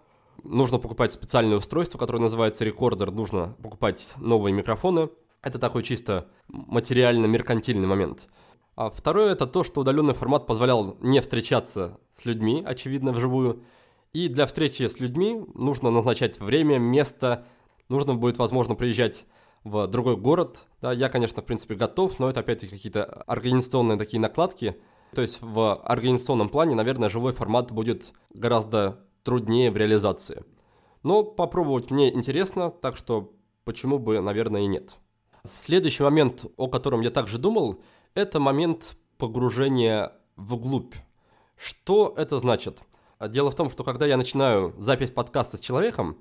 Нужно покупать специальное устройство, которое называется рекордер. Нужно покупать новые микрофоны. Это такой чисто материально-меркантильный момент. А второе это то, что удаленный формат позволял не встречаться с людьми, очевидно, вживую. И для встречи с людьми нужно назначать время, место. Нужно будет, возможно, приезжать в другой город. Да, я, конечно, в принципе, готов, но это опять-таки какие-то организационные такие накладки. То есть в организационном плане, наверное, живой формат будет гораздо труднее в реализации. Но попробовать мне интересно, так что почему бы, наверное, и нет. Следующий момент, о котором я также думал, это момент погружения вглубь. Что это значит? Дело в том, что когда я начинаю запись подкаста с человеком,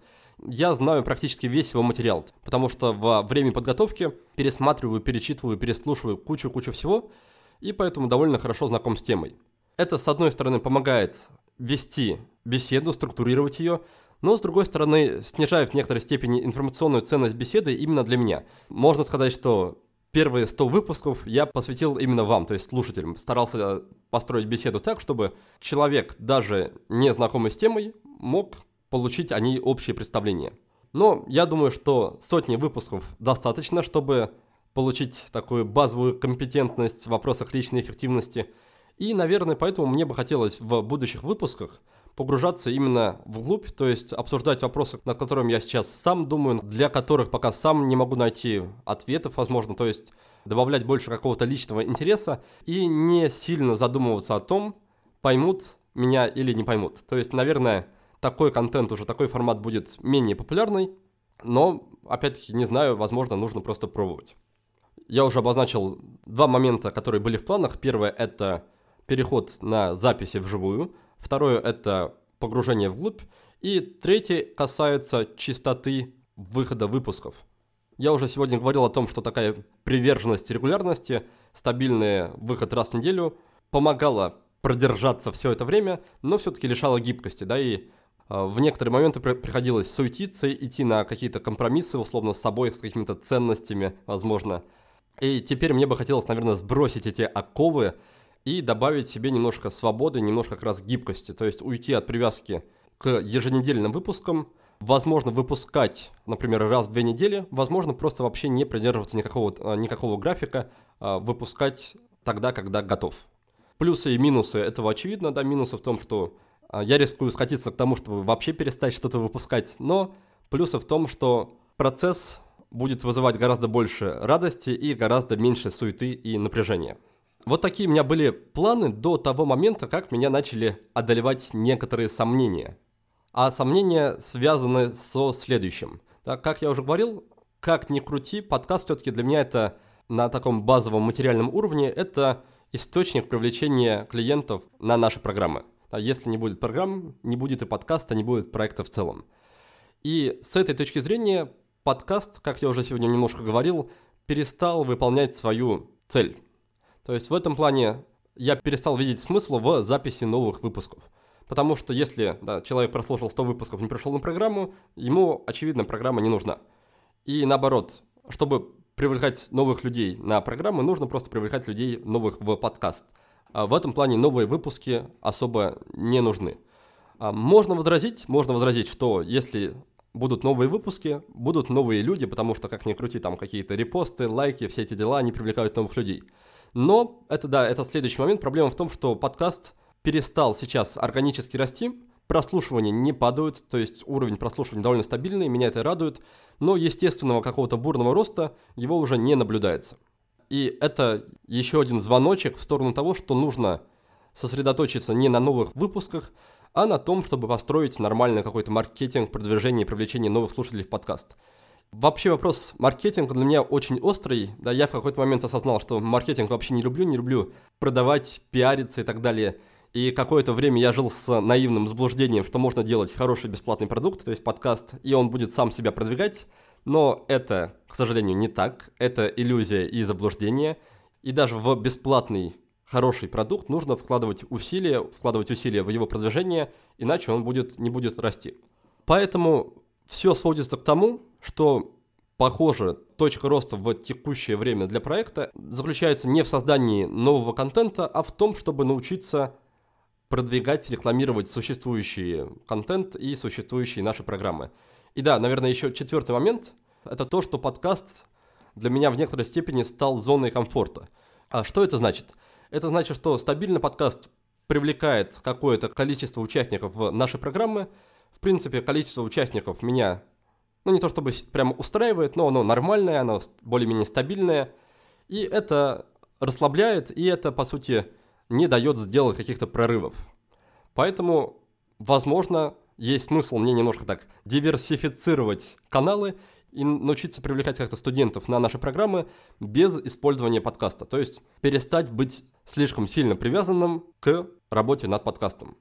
я знаю практически весь его материал, потому что во время подготовки пересматриваю, перечитываю, переслушиваю кучу-кучу всего, и поэтому довольно хорошо знаком с темой. Это, с одной стороны, помогает вести беседу, структурировать ее, но, с другой стороны, снижает в некоторой степени информационную ценность беседы именно для меня. Можно сказать, что первые 100 выпусков я посвятил именно вам, то есть слушателям. Старался построить беседу так, чтобы человек, даже не знакомый с темой, мог получить о ней общее представление. Но я думаю, что сотни выпусков достаточно, чтобы получить такую базовую компетентность в вопросах личной эффективности. И, наверное, поэтому мне бы хотелось в будущих выпусках погружаться именно вглубь, то есть обсуждать вопросы, над которыми я сейчас сам думаю, для которых пока сам не могу найти ответов, возможно, то есть добавлять больше какого-то личного интереса и не сильно задумываться о том, поймут меня или не поймут. То есть, наверное, такой контент уже, такой формат будет менее популярный, но, опять-таки, не знаю, возможно, нужно просто пробовать. Я уже обозначил два момента, которые были в планах. Первое – это переход на записи вживую. Второе – это погружение вглубь. И третье касается частоты выхода выпусков. Я уже сегодня говорил о том, что такая приверженность регулярности, стабильный выход раз в неделю помогала продержаться все это время, но все-таки лишала гибкости, да, и в некоторые моменты приходилось суетиться, идти на какие-то компромиссы, условно, с собой, с какими-то ценностями, возможно. И теперь мне бы хотелось, наверное, сбросить эти оковы и добавить себе немножко свободы, немножко как раз гибкости. То есть уйти от привязки к еженедельным выпускам, возможно, выпускать, например, раз в две недели, возможно, просто вообще не придерживаться никакого, а, никакого графика, а выпускать тогда, когда готов. Плюсы и минусы этого очевидно, да, минусы в том, что а, я рискую скатиться к тому, чтобы вообще перестать что-то выпускать, но плюсы в том, что процесс будет вызывать гораздо больше радости и гораздо меньше суеты и напряжения. Вот такие у меня были планы до того момента, как меня начали одолевать некоторые сомнения. А сомнения связаны со следующим. Так, как я уже говорил, как ни крути, подкаст все-таки для меня это на таком базовом материальном уровне, это источник привлечения клиентов на наши программы. А если не будет программ, не будет и подкаста, не будет проекта в целом. И с этой точки зрения подкаст, как я уже сегодня немножко говорил, перестал выполнять свою цель. То есть в этом плане я перестал видеть смысла в записи новых выпусков. Потому что если да, человек прослушал 100 выпусков, не пришел на программу, ему, очевидно, программа не нужна. И наоборот, чтобы привлекать новых людей на программы, нужно просто привлекать людей новых в подкаст – в этом плане новые выпуски особо не нужны. А можно возразить, можно возразить, что если будут новые выпуски, будут новые люди, потому что, как ни крути, там какие-то репосты, лайки, все эти дела, они привлекают новых людей. Но это, да, это следующий момент. Проблема в том, что подкаст перестал сейчас органически расти, прослушивания не падают, то есть уровень прослушивания довольно стабильный, меня это радует, но естественного какого-то бурного роста его уже не наблюдается. И это еще один звоночек в сторону того, что нужно сосредоточиться не на новых выпусках, а на том, чтобы построить нормальный какой-то маркетинг, продвижение и привлечение новых слушателей в подкаст. Вообще вопрос маркетинга для меня очень острый. Да, я в какой-то момент осознал, что маркетинг вообще не люблю, не люблю продавать, пиариться и так далее. И какое-то время я жил с наивным заблуждением, что можно делать хороший бесплатный продукт, то есть подкаст, и он будет сам себя продвигать. Но это, к сожалению, не так. Это иллюзия и заблуждение. И даже в бесплатный хороший продукт нужно вкладывать усилия, вкладывать усилия в его продвижение, иначе он будет, не будет расти. Поэтому все сводится к тому, что, похоже, точка роста в текущее время для проекта заключается не в создании нового контента, а в том, чтобы научиться продвигать, рекламировать существующий контент и существующие наши программы. И да, наверное, еще четвертый момент – это то, что подкаст для меня в некоторой степени стал зоной комфорта. А что это значит? Это значит, что стабильный подкаст привлекает какое-то количество участников в наши программы. В принципе, количество участников меня, ну не то чтобы прямо устраивает, но оно нормальное, оно более-менее стабильное. И это расслабляет, и это, по сути, не дает сделать каких-то прорывов. Поэтому, возможно, есть смысл мне немножко так диверсифицировать каналы и научиться привлекать как-то студентов на наши программы без использования подкаста. То есть перестать быть слишком сильно привязанным к работе над подкастом.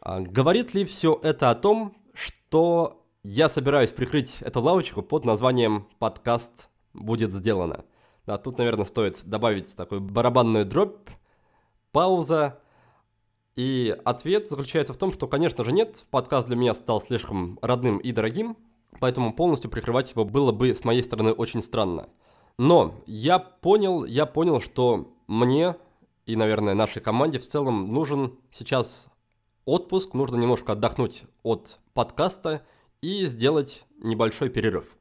А говорит ли все это о том, что я собираюсь прикрыть эту лавочку под названием «Подкаст будет сделано». Да, тут, наверное, стоит добавить такую барабанную дробь, пауза, И ответ заключается в том, что, конечно же, нет, подкаст для меня стал слишком родным и дорогим, поэтому полностью прикрывать его было бы с моей стороны очень странно. Но я понял, я понял, что мне и, наверное, нашей команде в целом нужен сейчас отпуск, нужно немножко отдохнуть от подкаста и сделать небольшой перерыв.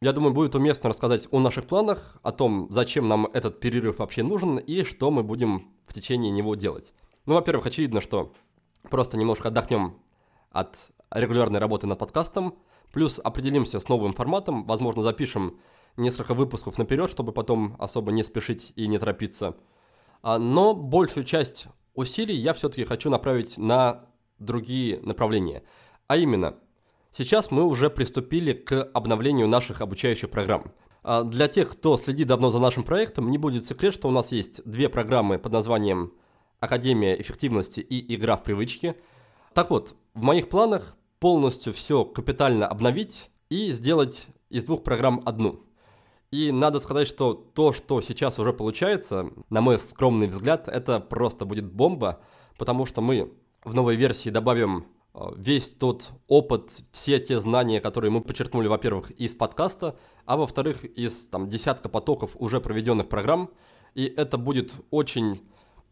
Я думаю, будет уместно рассказать о наших планах, о том, зачем нам этот перерыв вообще нужен и что мы будем в течение него делать. Ну, во-первых, очевидно, что просто немножко отдохнем от регулярной работы над подкастом, плюс определимся с новым форматом, возможно, запишем несколько выпусков наперед, чтобы потом особо не спешить и не торопиться. А, но большую часть усилий я все-таки хочу направить на другие направления. А именно, сейчас мы уже приступили к обновлению наших обучающих программ. А, для тех, кто следит давно за нашим проектом, не будет секрет, что у нас есть две программы под названием «Академия эффективности» и «Игра в привычки». Так вот, в моих планах полностью все капитально обновить и сделать из двух программ одну – и надо сказать, что то, что сейчас уже получается, на мой скромный взгляд, это просто будет бомба, потому что мы в новой версии добавим весь тот опыт, все те знания, которые мы подчеркнули, во-первых, из подкаста, а во-вторых, из там, десятка потоков уже проведенных программ. И это будет очень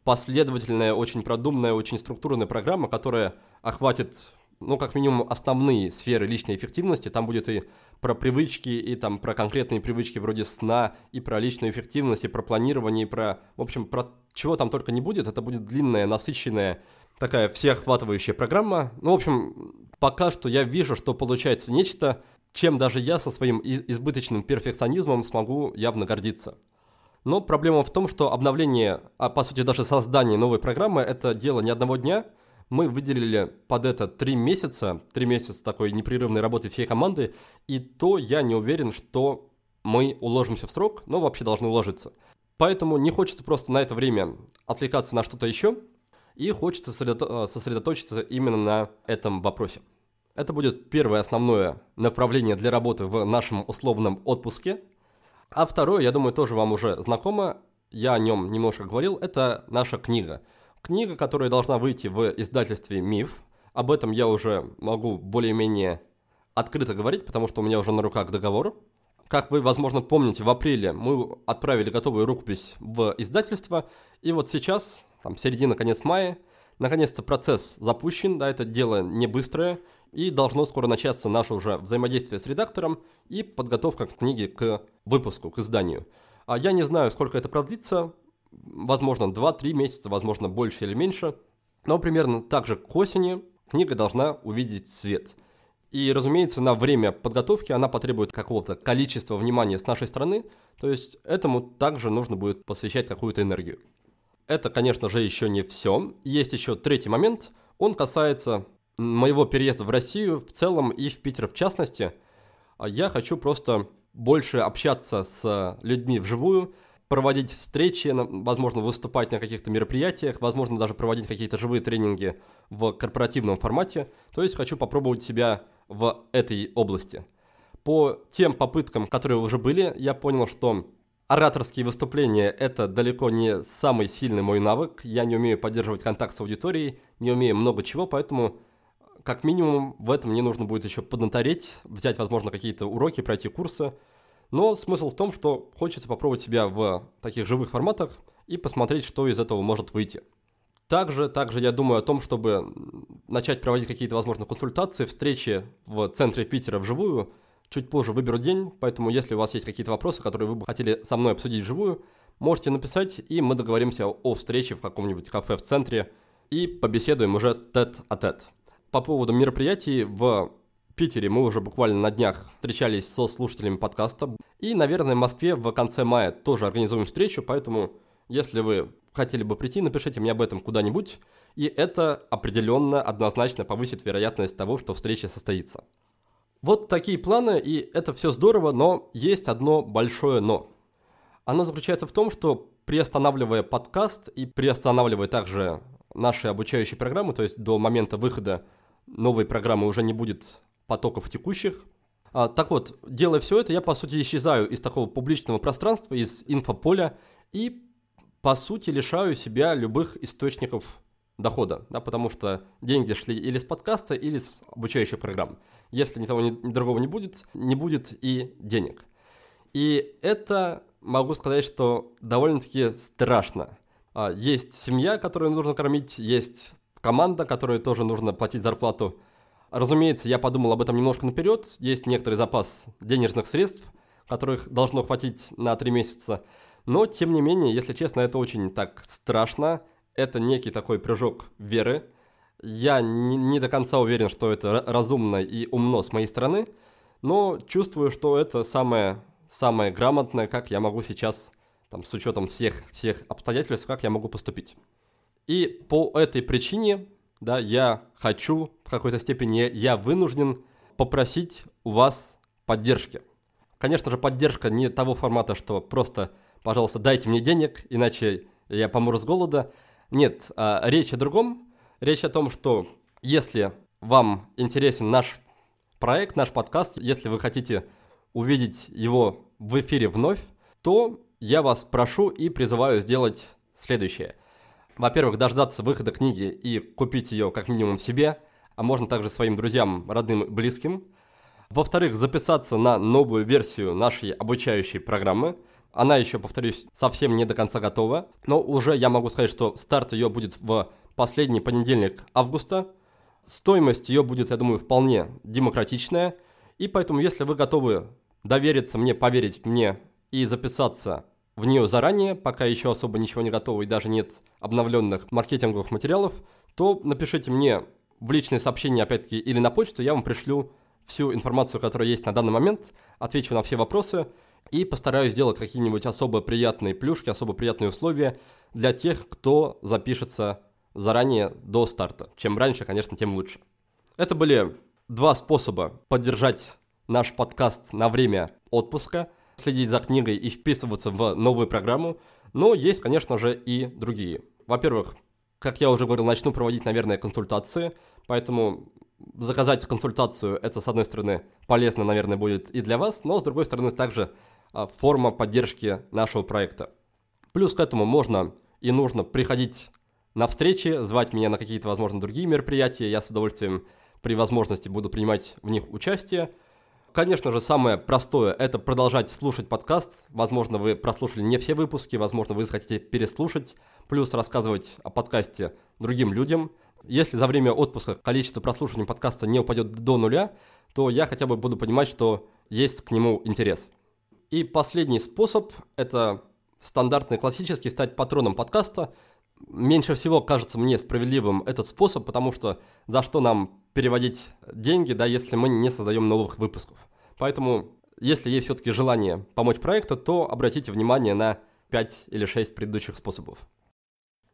последовательная, очень продуманная, очень структурная программа, которая охватит ну, как минимум, основные сферы личной эффективности. Там будет и про привычки, и там про конкретные привычки вроде сна, и про личную эффективность, и про планирование, и про, в общем, про чего там только не будет. Это будет длинная, насыщенная, такая всеохватывающая программа. Ну, в общем, пока что я вижу, что получается нечто, чем даже я со своим избыточным перфекционизмом смогу явно гордиться. Но проблема в том, что обновление, а по сути даже создание новой программы, это дело не одного дня – мы выделили под это три месяца, три месяца такой непрерывной работы всей команды, и то я не уверен, что мы уложимся в срок, но вообще должны уложиться. Поэтому не хочется просто на это время отвлекаться на что-то еще, и хочется сосредоточиться именно на этом вопросе. Это будет первое основное направление для работы в нашем условном отпуске. А второе, я думаю, тоже вам уже знакомо, я о нем немножко говорил, это наша книга – Книга, которая должна выйти в издательстве «Миф». Об этом я уже могу более-менее открыто говорить, потому что у меня уже на руках договор. Как вы, возможно, помните, в апреле мы отправили готовую рукопись в издательство, и вот сейчас, там, середина, конец мая, наконец-то процесс запущен, да, это дело не быстрое, и должно скоро начаться наше уже взаимодействие с редактором и подготовка книги к выпуску, к изданию. А я не знаю, сколько это продлится, возможно, 2-3 месяца, возможно, больше или меньше. Но примерно так же к осени книга должна увидеть свет. И, разумеется, на время подготовки она потребует какого-то количества внимания с нашей стороны, то есть этому также нужно будет посвящать какую-то энергию. Это, конечно же, еще не все. Есть еще третий момент. Он касается моего переезда в Россию в целом и в Питер в частности. Я хочу просто больше общаться с людьми вживую, проводить встречи, возможно, выступать на каких-то мероприятиях, возможно, даже проводить какие-то живые тренинги в корпоративном формате. То есть хочу попробовать себя в этой области. По тем попыткам, которые уже были, я понял, что ораторские выступления – это далеко не самый сильный мой навык. Я не умею поддерживать контакт с аудиторией, не умею много чего, поэтому как минимум в этом мне нужно будет еще поднатореть, взять, возможно, какие-то уроки, пройти курсы – но смысл в том, что хочется попробовать себя в таких живых форматах и посмотреть, что из этого может выйти. Также, также я думаю о том, чтобы начать проводить какие-то, возможно, консультации, встречи в центре Питера вживую. Чуть позже выберу день, поэтому если у вас есть какие-то вопросы, которые вы бы хотели со мной обсудить вживую, можете написать, и мы договоримся о встрече в каком-нибудь кафе в центре и побеседуем уже тет-а-тет. -тет. По поводу мероприятий в Питере мы уже буквально на днях встречались со слушателями подкаста. И, наверное, в Москве в конце мая тоже организуем встречу, поэтому, если вы хотели бы прийти, напишите мне об этом куда-нибудь, и это определенно, однозначно повысит вероятность того, что встреча состоится. Вот такие планы, и это все здорово, но есть одно большое но. Оно заключается в том, что приостанавливая подкаст и приостанавливая также наши обучающие программы, то есть до момента выхода новой программы уже не будет потоков текущих. А, так вот, делая все это, я, по сути, исчезаю из такого публичного пространства, из инфополя, и, по сути, лишаю себя любых источников дохода, да, потому что деньги шли или с подкаста, или с обучающих программ. Если ни того, ни другого не будет, не будет и денег. И это, могу сказать, что довольно-таки страшно. А, есть семья, которую нужно кормить, есть команда, которой тоже нужно платить зарплату. Разумеется, я подумал об этом немножко наперед. Есть некоторый запас денежных средств, которых должно хватить на три месяца. Но, тем не менее, если честно, это очень так страшно. Это некий такой прыжок веры. Я не, не до конца уверен, что это разумно и умно с моей стороны, но чувствую, что это самое, самое грамотное, как я могу сейчас, там, с учетом всех, всех обстоятельств, как я могу поступить. И по этой причине, да, я хочу, в какой-то степени я вынужден попросить у вас поддержки. Конечно же, поддержка не того формата, что просто, пожалуйста, дайте мне денег, иначе я помру с голода. Нет, а, речь о другом. Речь о том, что если вам интересен наш проект, наш подкаст, если вы хотите увидеть его в эфире вновь, то я вас прошу и призываю сделать следующее. Во-первых, дождаться выхода книги и купить ее как минимум себе, а можно также своим друзьям, родным близким – во-вторых, записаться на новую версию нашей обучающей программы. Она еще, повторюсь, совсем не до конца готова, но уже я могу сказать, что старт ее будет в последний понедельник августа. Стоимость ее будет, я думаю, вполне демократичная, и поэтому, если вы готовы довериться мне, поверить мне и записаться в нее заранее, пока еще особо ничего не готово и даже нет обновленных маркетинговых материалов, то напишите мне в личные сообщения, опять-таки, или на почту, я вам пришлю всю информацию, которая есть на данный момент, отвечу на все вопросы и постараюсь сделать какие-нибудь особо приятные плюшки, особо приятные условия для тех, кто запишется заранее до старта. Чем раньше, конечно, тем лучше. Это были два способа поддержать наш подкаст на время отпуска, следить за книгой и вписываться в новую программу, но есть, конечно же, и другие. Во-первых, как я уже говорил, начну проводить, наверное, консультации, поэтому заказать консультацию, это, с одной стороны, полезно, наверное, будет и для вас, но, с другой стороны, также форма поддержки нашего проекта. Плюс к этому можно и нужно приходить на встречи, звать меня на какие-то, возможно, другие мероприятия. Я с удовольствием при возможности буду принимать в них участие. Конечно же, самое простое – это продолжать слушать подкаст. Возможно, вы прослушали не все выпуски, возможно, вы захотите переслушать, плюс рассказывать о подкасте другим людям – если за время отпуска количество прослушиваний подкаста не упадет до нуля, то я хотя бы буду понимать, что есть к нему интерес. И последний способ – это стандартный классический стать патроном подкаста. Меньше всего кажется мне справедливым этот способ, потому что за что нам переводить деньги, да, если мы не создаем новых выпусков. Поэтому, если есть все-таки желание помочь проекту, то обратите внимание на 5 или 6 предыдущих способов.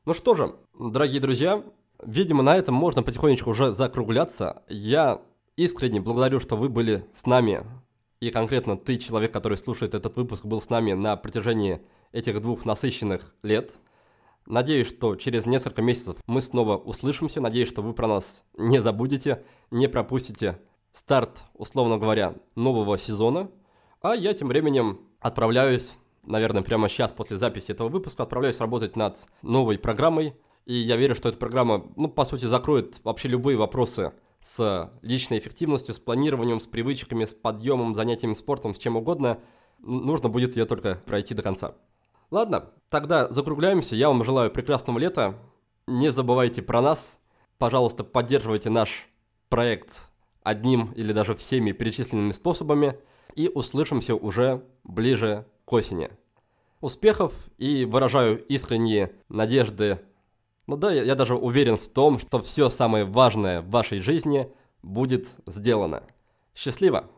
Ну что же, дорогие друзья, Видимо, на этом можно потихонечку уже закругляться. Я искренне благодарю, что вы были с нами. И конкретно ты, человек, который слушает этот выпуск, был с нами на протяжении этих двух насыщенных лет. Надеюсь, что через несколько месяцев мы снова услышимся. Надеюсь, что вы про нас не забудете, не пропустите старт, условно говоря, нового сезона. А я тем временем отправляюсь, наверное, прямо сейчас после записи этого выпуска, отправляюсь работать над новой программой – и я верю, что эта программа, ну, по сути, закроет вообще любые вопросы с личной эффективностью, с планированием, с привычками, с подъемом, занятиями спортом, с чем угодно. Нужно будет ее только пройти до конца. Ладно, тогда закругляемся. Я вам желаю прекрасного лета. Не забывайте про нас. Пожалуйста, поддерживайте наш проект одним или даже всеми перечисленными способами. И услышимся уже ближе к осени. Успехов и выражаю искренние надежды ну да, я, я даже уверен в том, что все самое важное в вашей жизни будет сделано. Счастливо!